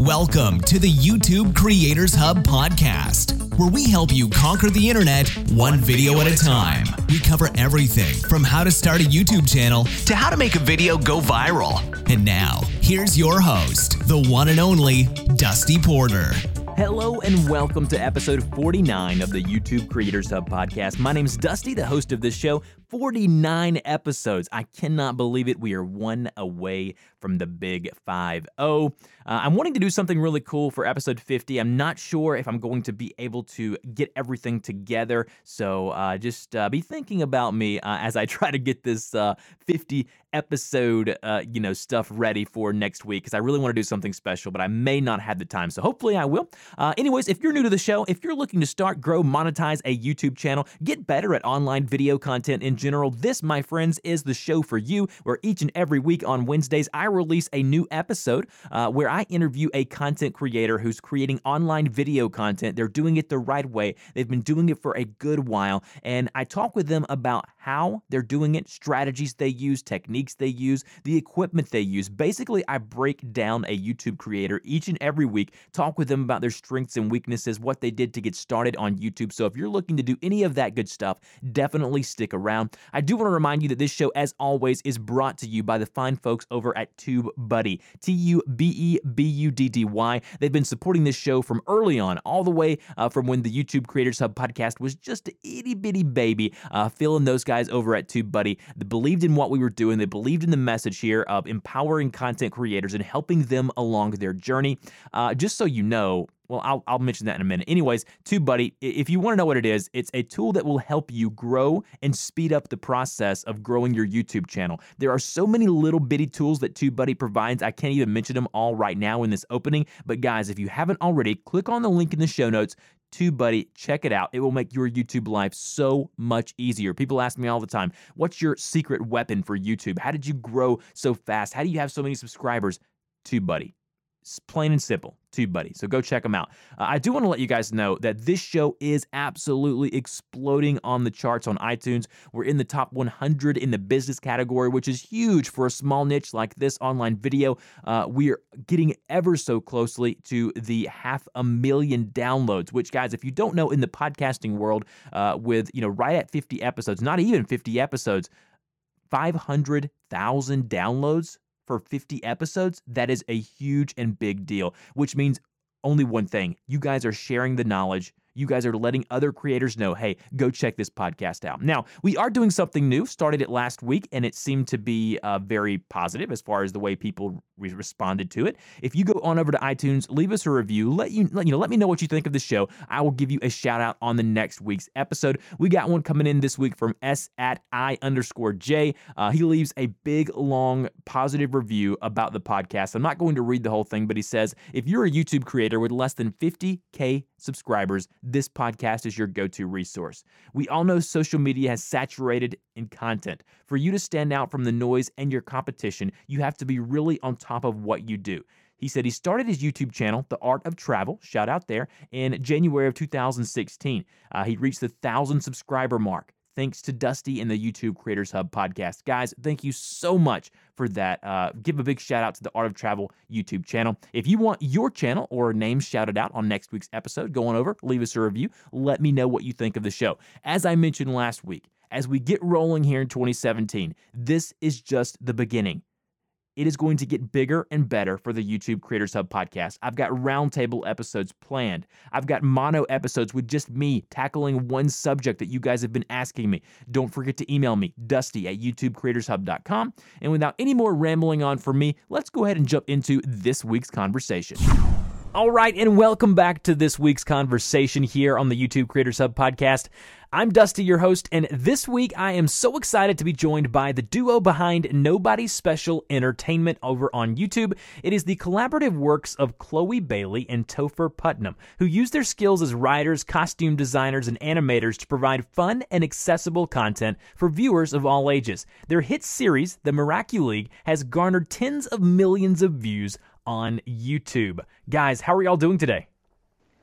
Welcome to the YouTube Creators Hub podcast, where we help you conquer the internet one video at a time. We cover everything from how to start a YouTube channel to how to make a video go viral. And now, here's your host, the one and only Dusty Porter. Hello and welcome to episode 49 of the YouTube Creators Hub podcast. My name is Dusty, the host of this show. 49 episodes. I cannot believe it. We are one away from the big 5 0. Uh, I'm wanting to do something really cool for episode 50. I'm not sure if I'm going to be able to get everything together. So uh, just uh, be thinking about me uh, as I try to get this uh, 50 episode, uh, you know, stuff ready for next week because I really want to do something special, but I may not have the time. So hopefully I will. anyways, if you're new to the show, if you're looking to start, grow, monetize a YouTube channel, get better at online video content in general, this, my friends, is the show for you, where each and every week on Wednesdays, I release a new episode uh, where I interview a content creator who's creating online video content. They're doing it the right way, they've been doing it for a good while, and I talk with them about how they're doing it, strategies they use, techniques they use, the equipment they use. Basically, I break down a YouTube creator each and every week, talk with them about their strengths and weaknesses, what they did to get started on YouTube. So if you're looking to do any of that good stuff, definitely stick around. I do want to remind you that this show, as always, is brought to you by the fine folks over at TubeBuddy. T U B E B U D D Y. They've been supporting this show from early on, all the way uh, from when the YouTube Creators Hub podcast was just a itty bitty baby. Uh, filling those guys over at TubeBuddy that believed in what we were doing. They believed in the message here of empowering content creators and helping them along their journey. Uh, just so you know, well, I'll, I'll mention that in a minute. Anyways, TubeBuddy, if you want to know what it is, it's a tool that will help you grow and speed up the process of growing your YouTube channel. There are so many little bitty tools that TubeBuddy provides. I can't even mention them all right now in this opening. But guys, if you haven't already, click on the link in the show notes. TubeBuddy, check it out. It will make your YouTube life so much easier. People ask me all the time, what's your secret weapon for YouTube? How did you grow so fast? How do you have so many subscribers? TubeBuddy. It's plain and simple. TubeBuddy. So go check them out. Uh, I do want to let you guys know that this show is absolutely exploding on the charts on iTunes. We're in the top 100 in the business category, which is huge for a small niche like this online video. Uh, we are getting ever so closely to the half a million downloads, which, guys, if you don't know, in the podcasting world, uh, with, you know, right at 50 episodes, not even 50 episodes, 500,000 downloads for 50 episodes, that is a huge and big deal, which means only one thing you guys are sharing the knowledge you guys are letting other creators know, hey, go check this podcast out. Now, we are doing something new, started it last week, and it seemed to be uh, very positive as far as the way people re- responded to it. If you go on over to iTunes, leave us a review, let you, let, you know, let me know what you think of the show. I will give you a shout out on the next week's episode. We got one coming in this week from S at I underscore J. Uh, he leaves a big, long, positive review about the podcast. I'm not going to read the whole thing, but he says, if you're a YouTube creator with less than 50K subscribers, this podcast is your go to resource. We all know social media has saturated in content. For you to stand out from the noise and your competition, you have to be really on top of what you do. He said he started his YouTube channel, The Art of Travel, shout out there, in January of 2016. Uh, he reached the 1,000 subscriber mark thanks to Dusty and the YouTube Creators Hub podcast. Guys, thank you so much for that. Uh, give a big shout out to the Art of Travel YouTube channel. If you want your channel or name shouted out on next week's episode, go on over, leave us a review. Let me know what you think of the show. As I mentioned last week, as we get rolling here in 2017, this is just the beginning it is going to get bigger and better for the YouTube Creators Hub podcast. I've got roundtable episodes planned. I've got mono episodes with just me tackling one subject that you guys have been asking me. Don't forget to email me, dusty at youtubecreatorshub.com. And without any more rambling on from me, let's go ahead and jump into this week's conversation. All right, and welcome back to this week's conversation here on the YouTube Creators Hub podcast. I'm Dusty, your host, and this week I am so excited to be joined by the duo behind Nobody Special Entertainment over on YouTube. It is the collaborative works of Chloe Bailey and Topher Putnam, who use their skills as writers, costume designers, and animators to provide fun and accessible content for viewers of all ages. Their hit series, The Miracu-League, has garnered tens of millions of views on YouTube. Guys, how are y'all doing today?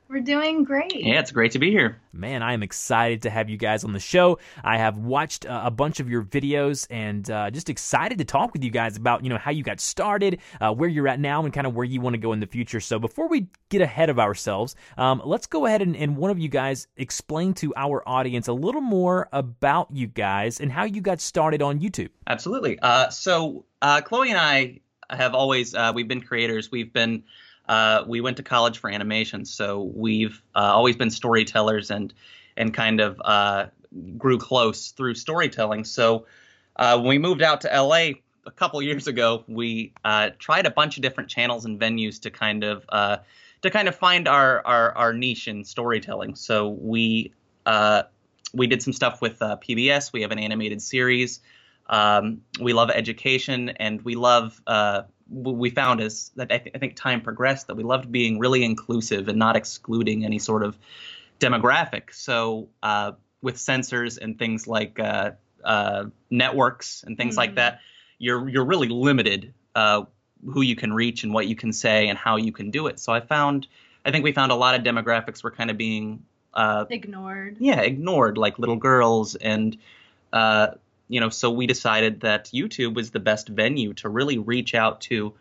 We're doing great. Yeah, it's great to be here. Man, I am excited to have you guys on the show. I have watched uh, a bunch of your videos and uh, just excited to talk with you guys about you know how you got started, uh, where you're at now, and kind of where you want to go in the future. So before we get ahead of ourselves, um, let's go ahead and, and one of you guys explain to our audience a little more about you guys and how you got started on YouTube. Absolutely. Uh, so uh, Chloe and I have always uh, we've been creators. We've been uh, we went to college for animation, so we've uh, always been storytellers and and kind of uh, grew close through storytelling. So uh, when we moved out to LA a couple years ago, we tried a bunch of different channels and venues to kind of to kind of find our, our our niche in storytelling. So we we did some stuff with PBS. We have an animated series. Um, we love education and we love we found is that I, th- I, think time progressed that we loved being really inclusive and not excluding any sort of demographic. So uh, with censors and things like uh, uh, networks and things mm-hmm. like that, you're you're really limited uh, who you can reach and what you can say and how you can do it. So I found I think we found a lot of demographics were kind of being uh, ignored. Yeah, ignored, like little girls and uh, you know, so we decided that YouTube was the best venue to really reach out to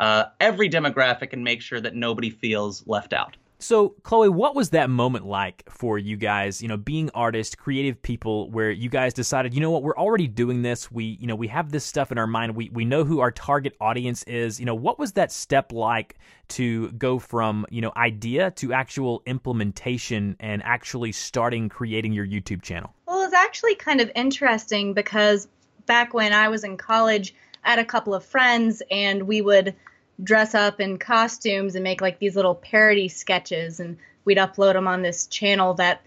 uh, every demographic and make sure that nobody feels left out. So, Chloe, what was that moment like for you guys, you know, being artists, creative people, where you guys decided, you know what, we're already doing this. We, you know, we have this stuff in our mind. We, we know who our target audience is. You know, what was that step like to go from, you know, idea to actual implementation and actually starting creating your YouTube channel? Well, it's actually kind of interesting because back when I was in college, I had a couple of friends and we would dress up in costumes and make like these little parody sketches and we'd upload them on this channel that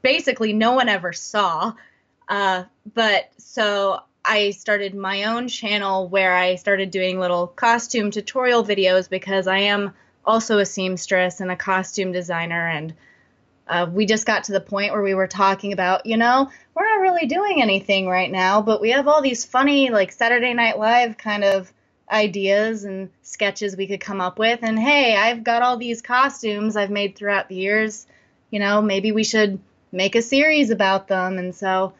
basically no one ever saw. Uh, but so i started my own channel where i started doing little costume tutorial videos because i am also a seamstress and a costume designer and uh, we just got to the point where we were talking about you know we're not really doing anything right now but we have all these funny like saturday night live kind of ideas and sketches we could come up with. And hey, I've got all these costumes I've made throughout the years. You know, maybe we should make a series about them. And so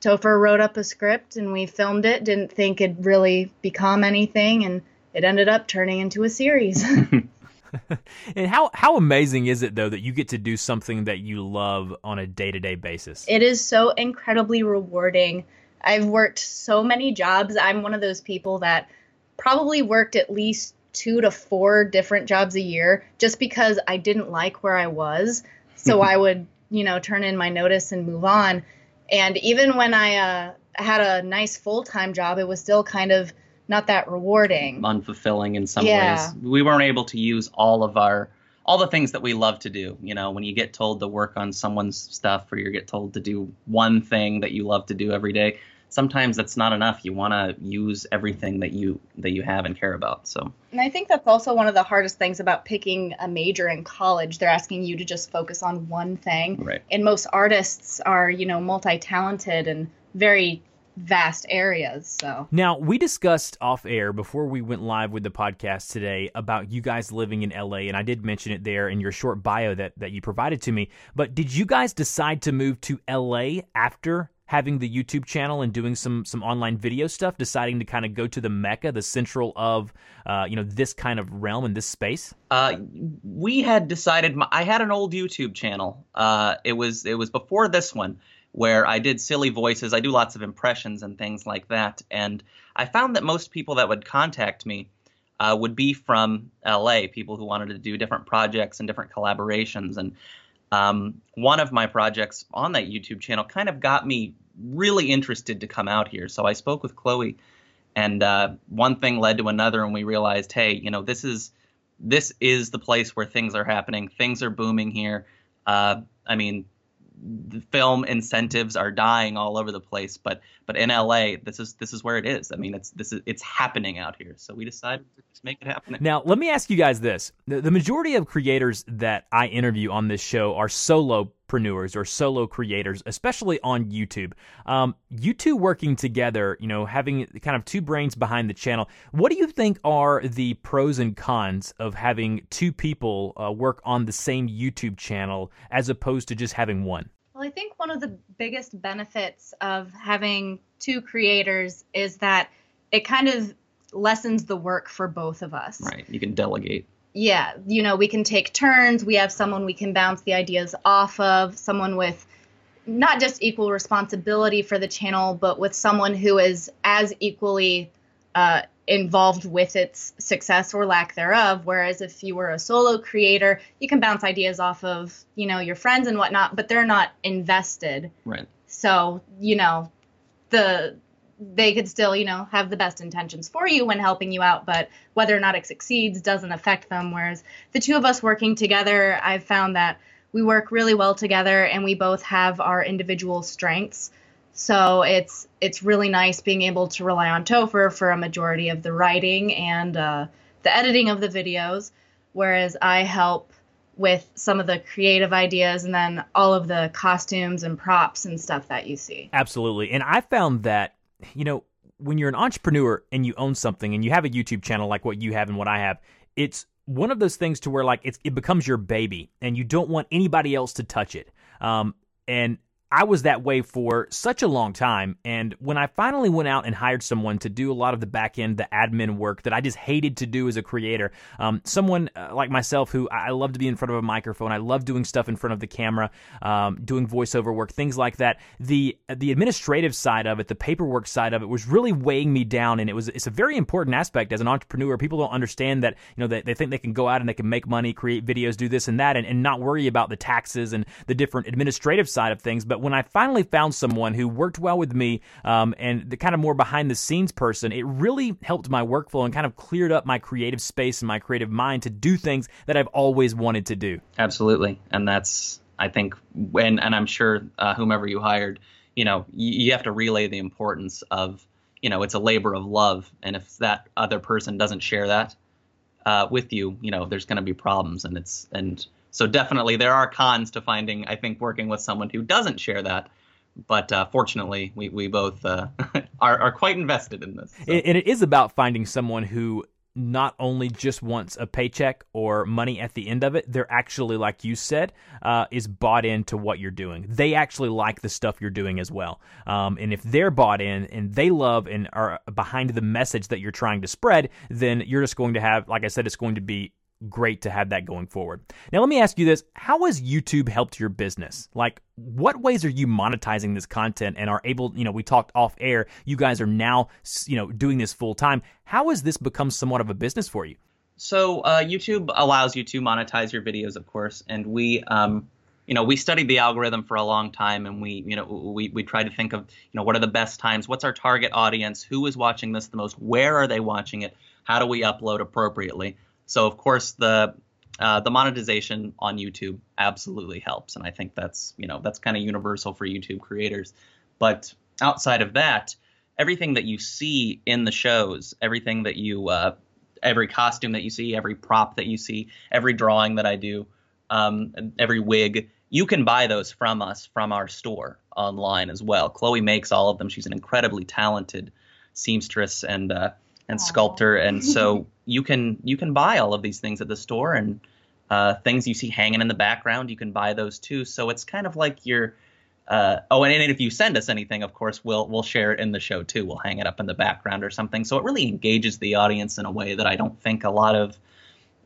Topher wrote up a script and we filmed it. Didn't think it'd really become anything, and it ended up turning into a series. and how how amazing is it though that you get to do something that you love on a day to day basis? It is so incredibly rewarding. I've worked so many jobs. I'm one of those people that probably worked at least two to four different jobs a year just because I didn't like where I was. So I would, you know, turn in my notice and move on. And even when I uh, had a nice full time job, it was still kind of not that rewarding, unfulfilling in some yeah. ways. We weren't able to use all of our all the things that we love to do. You know, when you get told to work on someone's stuff, or you get told to do one thing that you love to do every day, sometimes that's not enough. You want to use everything that you that you have and care about. So, and I think that's also one of the hardest things about picking a major in college. They're asking you to just focus on one thing. Right. And most artists are, you know, multi-talented and very vast areas. So now we discussed off air before we went live with the podcast today about you guys living in LA, and I did mention it there in your short bio that that you provided to me. But did you guys decide to move to LA after having the YouTube channel and doing some some online video stuff, deciding to kind of go to the mecca, the central of uh, you know this kind of realm and this space? Uh, we had decided. I had an old YouTube channel. Uh, it was it was before this one where I did silly voices. I do lots of impressions and things like that. And I found that most people that would contact me uh, would be from LA, people who wanted to do different projects and different collaborations. And um, one of my projects on that YouTube channel kind of got me really interested to come out here. So I spoke with Chloe, and uh, one thing led to another, and we realized, hey, you know, this is this is the place where things are happening. Things are booming here. Uh, I mean, film incentives are dying all over the place, but but in LA, this is this is where it is. I mean, it's this is it's happening out here. So we decided to just make it happen. Now, let me ask you guys this: the, the majority of creators that I interview on this show are solo solopreneurs or solo creators, especially on YouTube. Um, you two working together, you know, having kind of two brains behind the channel. What do you think are the pros and cons of having two people uh, work on the same YouTube channel as opposed to just having one? Well, I think one of the biggest benefits of having two creators is that it kind of lessens the work for both of us. Right. You can delegate. Yeah. You know, we can take turns. We have someone we can bounce the ideas off of, someone with not just equal responsibility for the channel, but with someone who is as equally uh, involved with its success or lack thereof. Whereas if you were a solo creator, you can bounce ideas off of, you know, your friends and whatnot, but they're not invested. Right. So, you know, the they could still, you know, have the best intentions for you when helping you out, but whether or not it succeeds doesn't affect them. Whereas the two of us working together, I've found that we work really well together and we both have our individual strengths. So it's it's really nice being able to rely on Topher for a majority of the writing and uh, the editing of the videos, whereas I help with some of the creative ideas and then all of the costumes and props and stuff that you see. Absolutely. And I found that you know, when you're an entrepreneur and you own something and you have a YouTube channel like what you have and what I have, it's one of those things to where like it becomes your baby and you don't want anybody else to touch it. Um, and I was that way for such a long time. And when I finally went out and hired someone to do a lot of the back end, the admin work that I just hated to do as a creator, um, someone uh, like myself who I love to be in front of a microphone, I love doing stuff in front of the camera, um, doing voiceover work, things like that. The the administrative side of it, the paperwork side of it, was really weighing me down, and it was it's a very important aspect as an entrepreneur. People don't understand that you know they, they think they can go out and they can make money, create videos, do this and that, and, and not worry about the taxes and the different administrative side of things, but but when I finally found someone who worked well with me um, and the kind of more behind the scenes person, it really helped my workflow and kind of cleared up my creative space and my creative mind to do things that I've always wanted to do. Absolutely, and that's I think when and I'm sure uh, whomever you hired, you know, you, you have to relay the importance of you know it's a labor of love, and if that other person doesn't share that uh, with you, you know, there's going to be problems, and it's and so definitely there are cons to finding, I think, working with someone who doesn't share that. But uh, fortunately, we, we both uh, are, are quite invested in this. So. And it is about finding someone who not only just wants a paycheck or money at the end of it, they're actually, like you said, uh, is bought into what you're doing. They actually like the stuff you're doing as well. Um, and if they're bought in and they love and are behind the message that you're trying to spread, then you're just going to have, like I said, it's going to be great to have that going forward. Now, let me ask you this How has YouTube helped your business? Like, what ways are you monetizing this content and are able, you know, we talked off air, you guys are now, you know, doing this full time. How has this become somewhat of a business for you? So, uh, YouTube allows you to monetize your videos, of course, and we, um, you know, we studied the algorithm for a long time, and we, you know, we we try to think of, you know, what are the best times? What's our target audience? Who is watching this the most? Where are they watching it? How do we upload appropriately? So of course the uh, the monetization on YouTube absolutely helps, and I think that's you know that's kind of universal for YouTube creators. But outside of that, everything that you see in the shows, everything that you, uh, every costume that you see, every prop that you see, every drawing that I do, um, every wig, you can buy those from us from our store online as well. Chloe makes all of them. She's an incredibly talented seamstress and uh, and Aww. sculptor, and so you can you can buy all of these things at the store and uh, things you see hanging in the background. You can buy those too. So it's kind of like you're. Uh, oh, and, and if you send us anything, of course, we'll we'll share it in the show too. We'll hang it up in the background or something. So it really engages the audience in a way that I don't think a lot of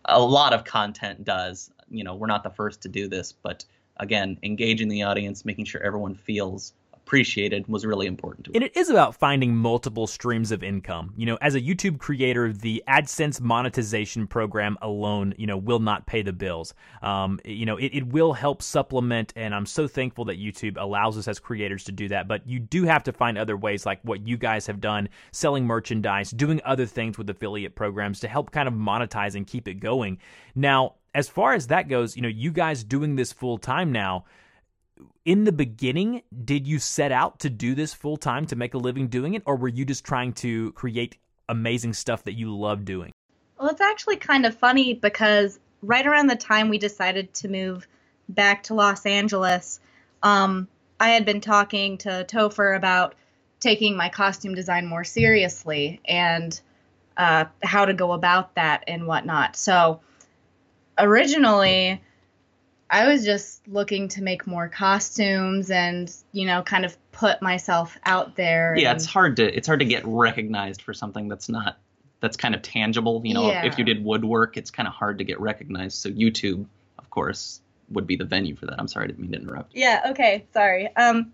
a lot of content does. You know, we're not the first to do this, but again, engaging the audience, making sure everyone feels appreciated was really important to me. And it is about finding multiple streams of income. You know, as a YouTube creator, the AdSense monetization program alone, you know, will not pay the bills. Um, you know, it, it will help supplement, and I'm so thankful that YouTube allows us as creators to do that. But you do have to find other ways, like what you guys have done, selling merchandise, doing other things with affiliate programs to help kind of monetize and keep it going. Now, as far as that goes, you know, you guys doing this full time now in the beginning, did you set out to do this full time to make a living doing it, or were you just trying to create amazing stuff that you love doing? Well, it's actually kind of funny because right around the time we decided to move back to Los Angeles, um, I had been talking to Topher about taking my costume design more seriously and uh, how to go about that and whatnot. So originally, I was just looking to make more costumes and you know kind of put myself out there. Yeah, and- it's hard to it's hard to get recognized for something that's not that's kind of tangible. You know, Yeah. if you did woodwork, it's kind of hard to get recognized. So YouTube, of course, would be the venue for that. I'm sorry, I didn't mean to interrupt. Yeah, okay, sorry. Um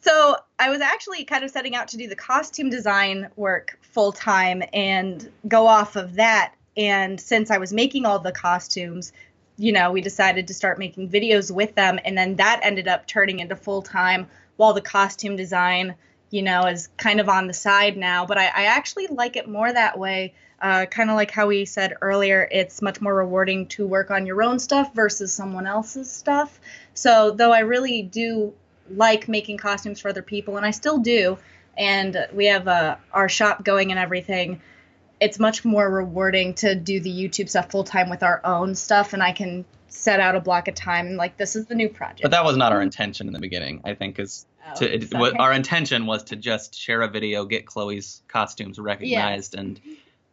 so I was actually kind of setting out to do the costume design work full time and go off of that. And since I was making all the costumes, you know, we decided to start making videos with them. And then that ended up turning into full time while the costume design, you know, is kind of on the side now. But I, I actually like it more that way. Uh, kind of like how we said earlier, it's much more rewarding to work on your own stuff versus someone else's stuff. So, though I really do like making costumes for other people, and I still do, and we have uh, our shop going and everything, it's much more rewarding to do the YouTube stuff full time with our own stuff, and I can set out a block of time and like this is the new project. But that was not our intention in the beginning. I think is Oh, to it, sorry. what our intention was to just share a video, get Chloe's costumes recognized, and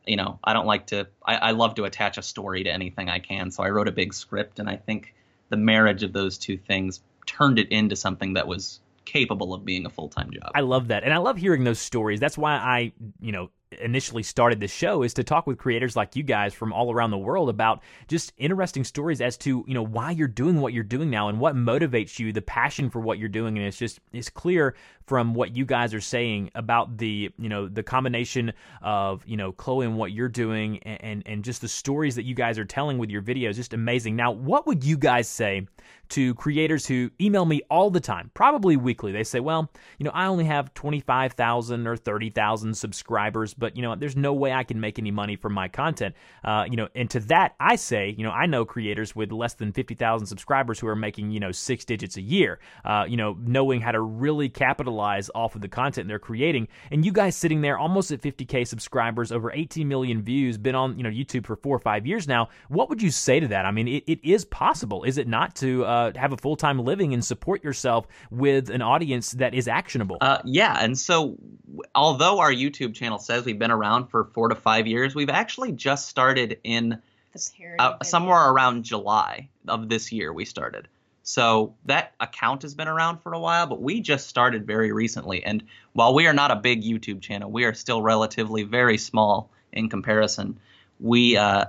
you know, I don't like to. I, I love to attach a story to anything I can, so I wrote a big script, and I think the marriage of those two things turned it into something that was capable of being a full time job. I love that. And I love hearing those stories. That's why I, you know, initially started this show is to talk with creators like you guys from all around the world about just interesting stories as to, you know, why you're doing what you're doing now and what motivates you, the passion for what you're doing. And it's just it's clear from what you guys are saying about the, you know, the combination of, you know, Chloe and what you're doing and and, and just the stories that you guys are telling with your videos, just amazing. Now, what would you guys say to creators who email me all the time, probably weekly. They say, well, you know, I only have 25,000 or 30,000 subscribers, but, you know, there's no way I can make any money from my content. Uh, you know, and to that, I say, you know, I know creators with less than 50,000 subscribers who are making, you know, six digits a year, uh, you know, knowing how to really capitalize off of the content they're creating. And you guys sitting there almost at 50K subscribers, over 18 million views, been on, you know, YouTube for four or five years now. What would you say to that? I mean, it, it is possible, is it not, to uh, have a full time living and support yourself with an audience that is actionable? Uh, yeah, and so although our YouTube channel says we've been around for four to five years, we've actually just started in uh, somewhere around July of this year. We started, so that account has been around for a while, but we just started very recently. And while we are not a big YouTube channel, we are still relatively very small in comparison. We uh,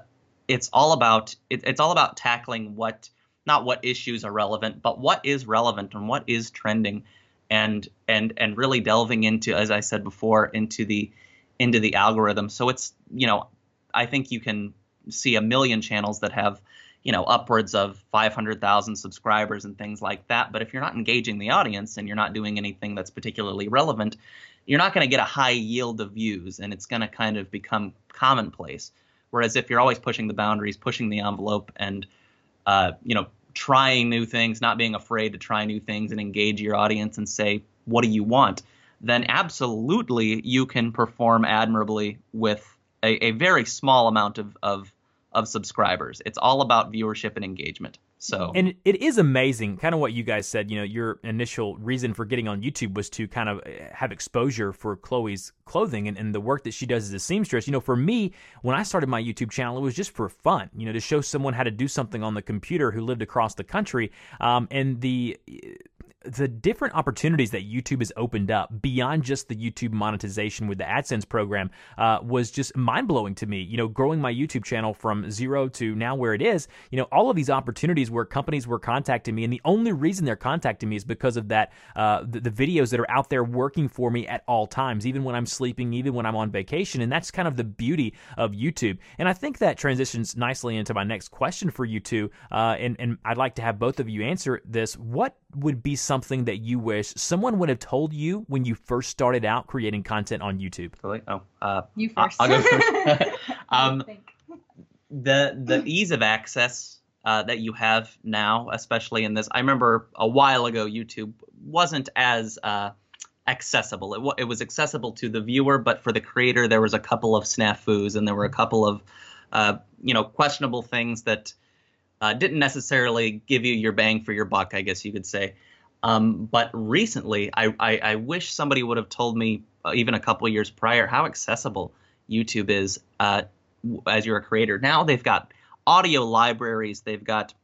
it's all about it, it's all about tackling what not what issues are relevant, but what is relevant and what is trending, and and and really delving into, as I said before, into the into the algorithm. So it's you know, I think you can see a million channels that have you know upwards of 500,000 subscribers and things like that. But if you're not engaging the audience and you're not doing anything that's particularly relevant, you're not going to get a high yield of views, and it's going to kind of become commonplace. Whereas if you're always pushing the boundaries, pushing the envelope, and uh, you know, trying new things, not being afraid to try new things and engage your audience and say, what do you want? Then absolutely you can perform admirably with a, a very small amount of, of of subscribers. It's all about viewership and engagement. So And it is amazing, kind of what you guys said. You know, your initial reason for getting on YouTube was to kind of uh, have exposure for Chloe's clothing and, and the work that she does as a seamstress. You know, for me, when I started my YouTube channel, it was just for fun, you know, to show someone how to do something on the computer who lived across the country. Um, and the the different opportunities that YouTube has opened up beyond just the YouTube monetization with the AdSense program uh, was just mind blowing to me. You know, growing my YouTube channel from zero to now where it is, you know, all of these opportunities where companies were contacting me, and the only reason they're contacting me is because of that uh, the, the videos that are out there working for me at all times, even when I'm sleeping, even when I'm on vacation, and that's kind of the beauty of YouTube. And I think that transitions nicely into my next question for you two, uh, and and I'd like to have both of you answer this. What would be something that you wish someone would have told you when you first started out creating content on YouTube? Really? Oh, uh, You I'll- 1st I'll go first. um, the the ease of access uh, that you have now, especially in this, I remember a while ago, YouTube wasn't as uh, accessible. It, it was accessible to the viewer, but for the creator, there was a couple of snafus and there were a couple of uh, you know questionable things that uh, didn't necessarily give you your bang for your buck, I guess you could say. Um, but recently, I, I, I, wish somebody would have told me uh, even a couple years prior how accessible YouTube is uh, as you're a creator. Now they've got audio libraries, they've got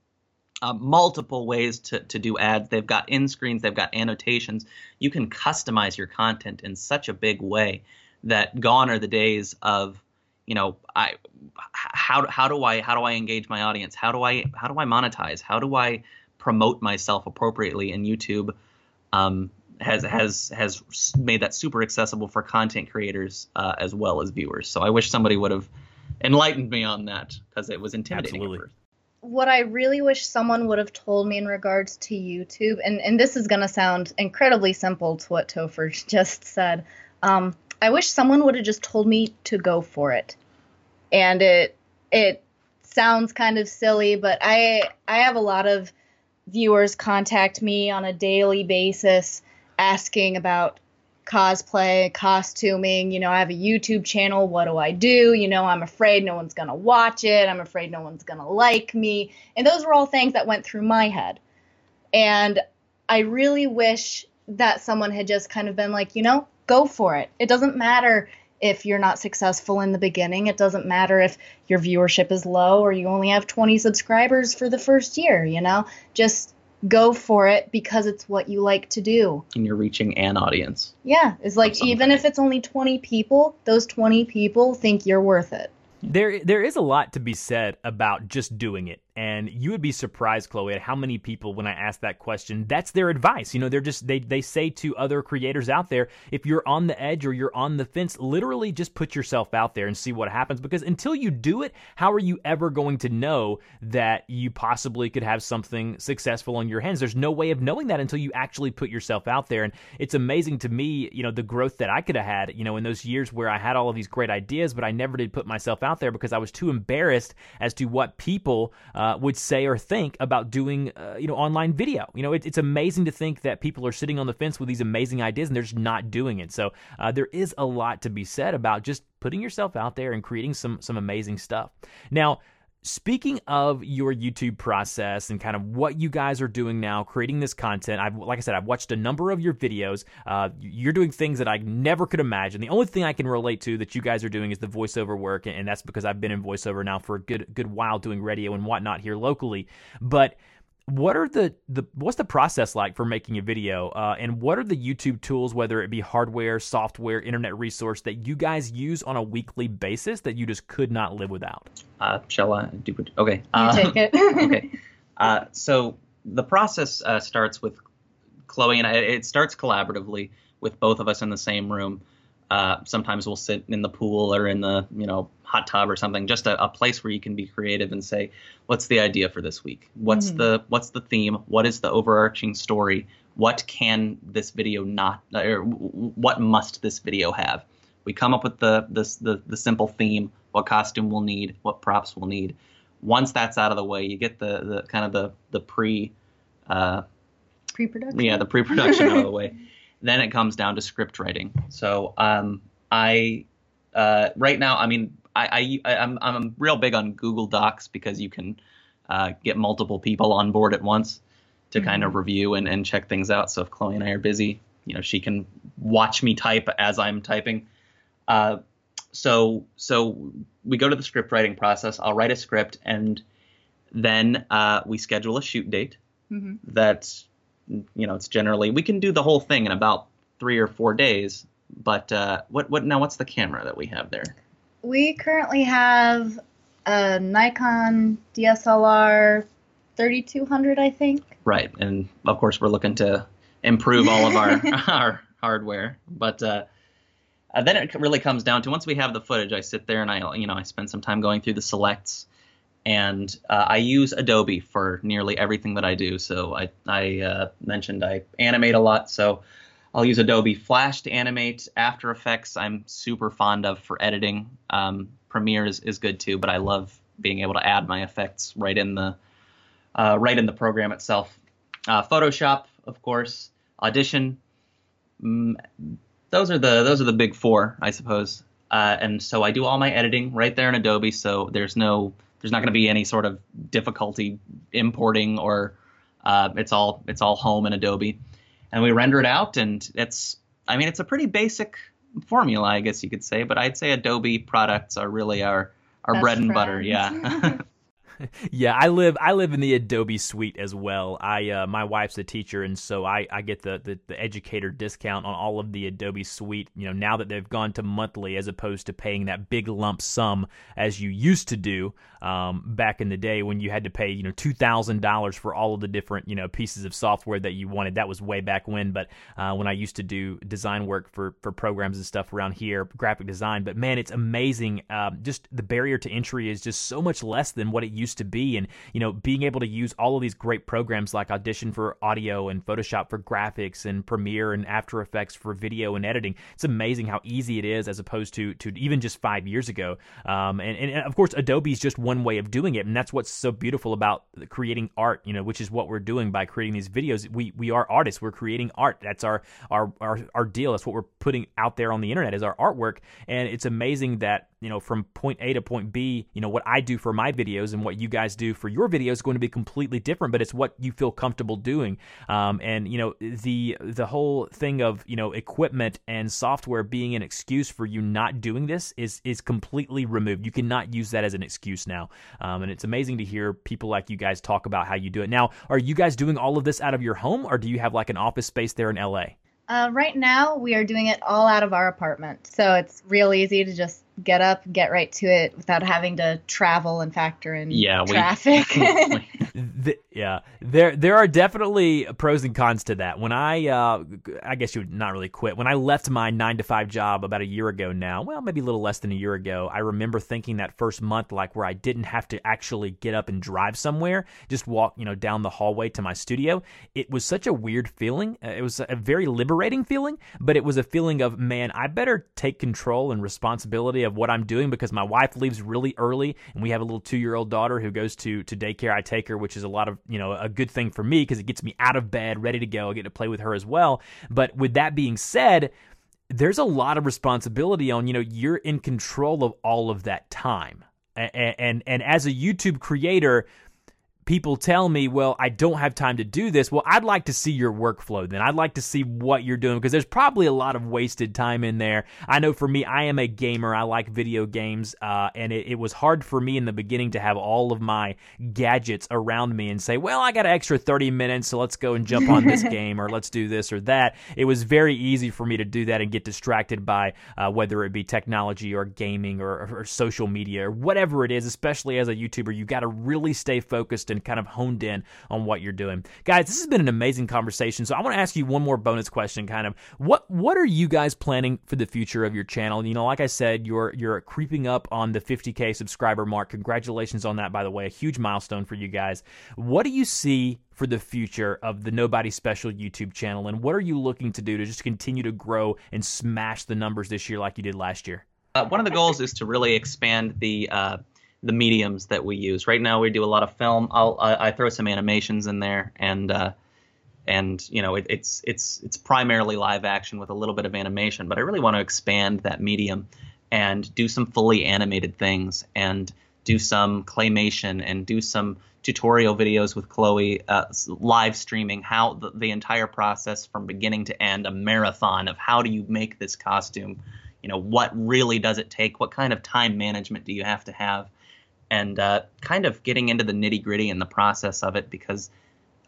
uh, multiple ways to, to do ads. They've got in screens, they've got annotations. You can customize your content in such a big way that gone are the days of, you know, I how how do I how do I engage my audience? How do I how do I monetize? How do I promote myself appropriately? And YouTube um, has has has made that super accessible for content creators uh, as well as viewers. So I wish somebody would have enlightened me on that because it was intimidating Absolutely. what I really wish someone would have told me in regards to YouTube, and, and this is going to sound incredibly simple to what Topher just said. Um, I wish someone would have just told me to go for it. And it it sounds kind of silly, but I I have a lot of viewers contact me on a daily basis asking about cosplay, costuming. You know, I have a YouTube channel. What do I do? You know, I'm afraid no one's going to watch it. I'm afraid no one's going to like me. And those were all things that went through my head. And I really wish that someone had just kind of been like, you know, go for it. It doesn't matter if you're not successful in the beginning. It doesn't matter if your viewership is low or you only have 20 subscribers for the first year, you know? Just go for it because it's what you like to do. And you're reaching an audience. Yeah, it's like even if it's only 20 people, those 20 people think you're worth it. There there is a lot to be said about just doing it. And you would be surprised, Chloe, at how many people, when I ask that question, that's their advice. You know, they're just, they, they say to other creators out there, if you're on the edge or you're on the fence, literally just put yourself out there and see what happens. Because until you do it, how are you ever going to know that you possibly could have something successful on your hands? There's no way of knowing that until you actually put yourself out there. And it's amazing to me, you know, the growth that I could have had, you know, in those years where I had all of these great ideas, but I never did put myself out there because I was too embarrassed as to what people, uh, uh, would say or think about doing, uh, you know, online video. You know, it, it's amazing to think that people are sitting on the fence with these amazing ideas and they're just not doing it. So uh, there is a lot to be said about just putting yourself out there and creating some some amazing stuff. Now. Speaking of your YouTube process and kind of what you guys are doing now, creating this content, I've like I said, I've watched a number of your videos. Uh, you're doing things that I never could imagine. The only thing I can relate to that you guys are doing is the voiceover work, and that's because I've been in voiceover now for a good good while doing radio and whatnot here locally. But what are the, the what's the process like for making a video? Uh, and what are the youtube tools whether it be hardware software internet resource that you guys use on a weekly basis that you just could not live without? Uh, shall i do it okay you uh, take it. okay. Uh, so the process uh, starts with chloe and I, it starts collaboratively with both of us in the same room uh, sometimes we'll sit in the pool or in the you know hot tub or something, just a, a place where you can be creative and say, what's the idea for this week? What's mm-hmm. the what's the theme? What is the overarching story? What can this video not or what must this video have? We come up with the this the, the simple theme, what costume we'll need, what props we'll need. Once that's out of the way, you get the, the kind of the the pre uh, pre-production. Yeah, the pre-production out of the way. Then it comes down to script writing. So um, I uh, right now, I mean, I, I I'm I'm real big on Google Docs because you can uh, get multiple people on board at once to mm-hmm. kind of review and, and check things out. So if Chloe and I are busy, you know, she can watch me type as I'm typing. Uh, so so we go to the script writing process. I'll write a script and then uh, we schedule a shoot date. Mm-hmm. That's you know, it's generally we can do the whole thing in about three or four days. But uh, what what now? What's the camera that we have there? We currently have a Nikon DSLR 3200, I think. Right, and of course we're looking to improve all of our our hardware, but. Uh, uh, then it really comes down to once we have the footage, I sit there and I, you know, I spend some time going through the selects, and uh, I use Adobe for nearly everything that I do. So I, I uh, mentioned I animate a lot, so I'll use Adobe Flash to animate. After Effects, I'm super fond of for editing. Um, Premiere is, is good too, but I love being able to add my effects right in the uh, right in the program itself. Uh, Photoshop, of course, Audition. Mm, those are the those are the big four, I suppose. Uh, and so I do all my editing right there in Adobe, so there's no there's not going to be any sort of difficulty importing or uh, it's all it's all home in Adobe, and we render it out, and it's I mean it's a pretty basic formula, I guess you could say, but I'd say Adobe products are really our our Best bread and friends. butter. Yeah. yeah, I live I live in the Adobe suite as well. I uh, my wife's a teacher, and so I, I get the, the, the educator discount on all of the Adobe suite. You know, now that they've gone to monthly as opposed to paying that big lump sum as you used to do um, back in the day when you had to pay you know two thousand dollars for all of the different you know pieces of software that you wanted. That was way back when. But uh, when I used to do design work for for programs and stuff around here, graphic design. But man, it's amazing. Um, just the barrier to entry is just so much less than what it used used to be. And you know being able to use all of these great programs like audition for audio and photoshop for graphics and premiere and after effects for video and editing it's amazing how easy it is as opposed to to even just five years ago. Um, and, and of course adobe is just one way of doing it. And that's what's so beautiful about creating art you know which is what we're doing by creating these videos. We we are artists. We're creating art. That's our our our, our deal. That's what we're putting out there on the internet is our artwork. And it's amazing that you know from point A to point B, you know what I do for my videos and what you guys do for your videos is going to be completely different, but it's what you feel comfortable doing. Um, and you know the the whole thing of you know equipment and software being an excuse for you not doing this is is completely removed. You cannot use that as an excuse now. Um, and it's amazing to hear people like you guys talk about how you do it. Now, are you guys doing all of this out of your home, or do you have like an office space there in LA? Uh, right now, we are doing it all out of our apartment. So it's real easy to just get up, get right to it without having to travel and factor in yeah, traffic. the, yeah, there there are definitely pros and cons to that. When I, uh, I guess you would not really quit. When I left my nine to five job about a year ago now, well, maybe a little less than a year ago, I remember thinking that first month, like where I didn't have to actually get up and drive somewhere, just walk, you know, down the hallway to my studio. It was such a weird feeling. Uh, it was a very liberating feeling, but it was a feeling of man, I better take control and responsibility of what I'm doing because my wife leaves really early and we have a little two year old daughter who goes to to daycare. I take her, which is a lot of you know a good thing for me because it gets me out of bed, ready to go. I get to play with her as well. But with that being said, there's a lot of responsibility on you know you're in control of all of that time and and, and as a YouTube creator people tell me, well, I don't have time to do this. Well, I'd like to see your workflow then. I'd like to see what you're doing because there's probably a lot of wasted time in there. I know for me, I am a gamer. I like video games. Uh, and it, it, was hard for me in the beginning to have all of my gadgets around me and say, well, I got an extra 30 minutes, so let's go and jump on this game or let's do this or that. It was very easy for me to do that and get distracted by uh, whether it be technology or gaming or, or, social media or whatever it is, especially as a YouTuber. You've got to really stay focused and and kind of honed in on what you're doing. Guys, this has been an amazing conversation. So I want to ask you one more bonus question kind of what what are you guys planning for the future of your channel? You know, like I said, you're you're creeping up on the 50k subscriber mark. Congratulations on that by the way. A huge milestone for you guys. What do you see for the future of the Nobody Special YouTube channel and what are you looking to do to just continue to grow and smash the numbers this year like you did last year? Uh, one of the goals is to really expand the uh, the mediums that we use. Right now, we do a lot of film. I'll I, I throw some animations in there, and uh, and you know it, it's it's it's primarily live action with a little bit of animation. But I really want to expand that medium and do some fully animated things and do some claymation and do some tutorial videos with Chloe, uh, live streaming how the, the entire process from beginning to end, a marathon of how do you make this costume. You know, what really does it take? What kind of time management do you have to have? And uh, kind of getting into the nitty gritty and the process of it because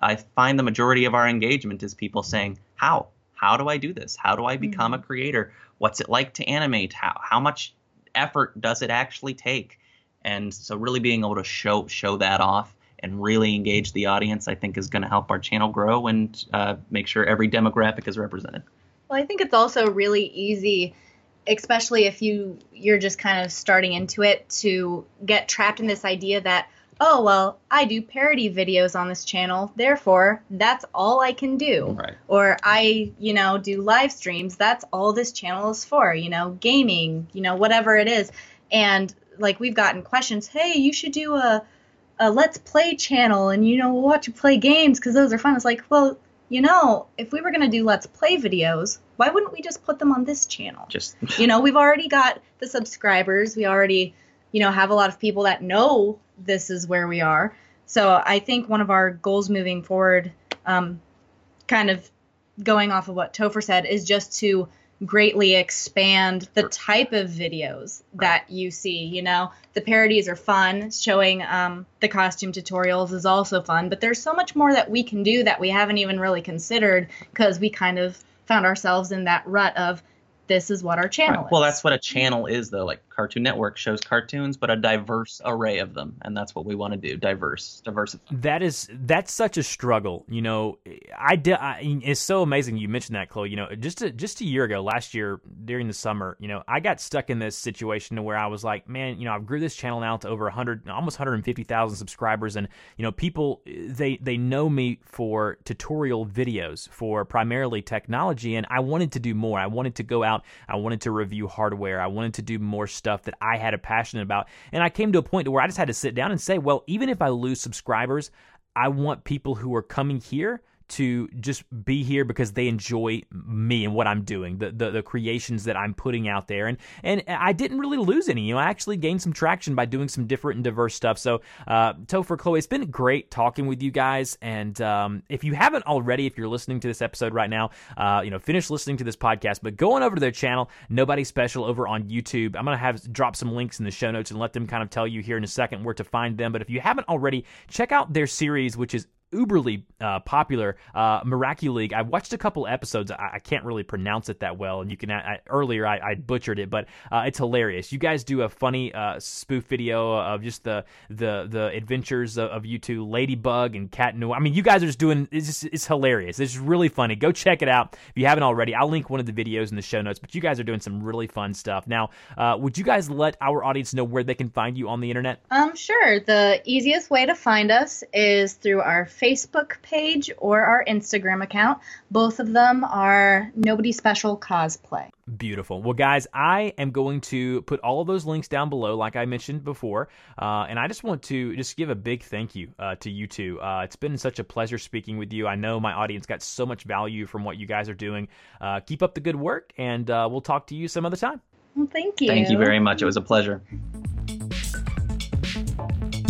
I find the majority of our engagement is people saying, How? How do I do this? How do I become mm-hmm. a creator? What's it like to animate? How how much effort does it actually take? And so really being able to show show that off and really engage the audience, I think is going to help our channel grow and uh, make sure every demographic is represented. Well, I think it's also really easy especially if you you're just kind of starting into it to get trapped in this idea that oh well i do parody videos on this channel therefore that's all i can do. Right. or i you know do live streams that's all this channel is for you know gaming you know whatever it is. And like we've gotten questions hey you should do a a let's play channel and you know watch you play games because those are fun. It's like well you know, if we were going to do let's play videos, why wouldn't we just put them on this channel? Just you know, we've already got the subscribers. We already, you know, have a lot of people that know this is where we are. So I think one of our goals moving forward, um, kind of going off of what Topher said, is just to greatly expand the type of videos that you see. You know, the parodies are fun. Showing um, the costume tutorials is also fun, but there's so much more that we can do that we haven't even really considered because we kind of found ourselves in that rut of this is what our channel Right. is. Well, that's what a channel is, though. Like Cartoon Network shows cartoons, but a diverse array of them, and that's what we want to do: diverse, diversify. That is that's such a struggle. You know, I, I it's so amazing you mentioned that, Chloe. You know, just a, just a year ago, last year during the summer, you know, I got stuck in this situation to where I was like, man, you know, I've grew this channel now to over 100, almost 150,000 subscribers, and you know, people they they know me for tutorial videos for primarily technology, and I wanted to do more. I wanted to go out. I wanted to review hardware. I wanted to do more stuff that I had a passion about, and I came to a point where I just had to sit down and say, well, even if I lose subscribers, I want people who are coming here to just be here because they enjoy me and what I'm doing, the, the the creations that I'm putting out there, and and I didn't really lose any. You know, I actually gained some traction by doing some different and diverse stuff. So, uh, Topher, Chloe, it's been great talking with you guys. And um, if you haven't already, if you're listening to this episode right now, uh, you know, finish listening to this podcast, but go on over to their channel, Nobody Special, over on YouTube. I'm gonna have drop some links in the show notes and let them kind of tell you here in a second where to find them. But if you haven't already, check out their series, which is uberly uh, popular uh, Miracu-League. I watched a couple episodes. I, I can't really pronounce it that well, and you can. I, earlier I, I butchered it, but uh, it's hilarious. You guys do a funny uh, spoof video of just the the the adventures of, of you two, Ladybug and Cat Noir. I mean, you guys are just doing. It's just, it's hilarious. It's really funny. Go check it out if you haven't already. I'll link one of the videos in the show notes. But you guys are doing some really fun stuff. Now, uh, would you guys let our audience know where they can find you on the internet? Um, sure. The easiest way to find us is through our Facebook page or our Instagram account. Both of them are Nobody Special Cosplay. Beautiful. Well, guys, I am going to put all of those links down below, like I mentioned before. Uh, and I just want to just give a big thank you uh, to you two. Uh, it's been such a pleasure speaking with you. I know my audience got so much value from what you guys are doing. Uh, keep up the good work, and uh, we'll talk to you some other time. Well, thank you. Thank you very much. It was a pleasure.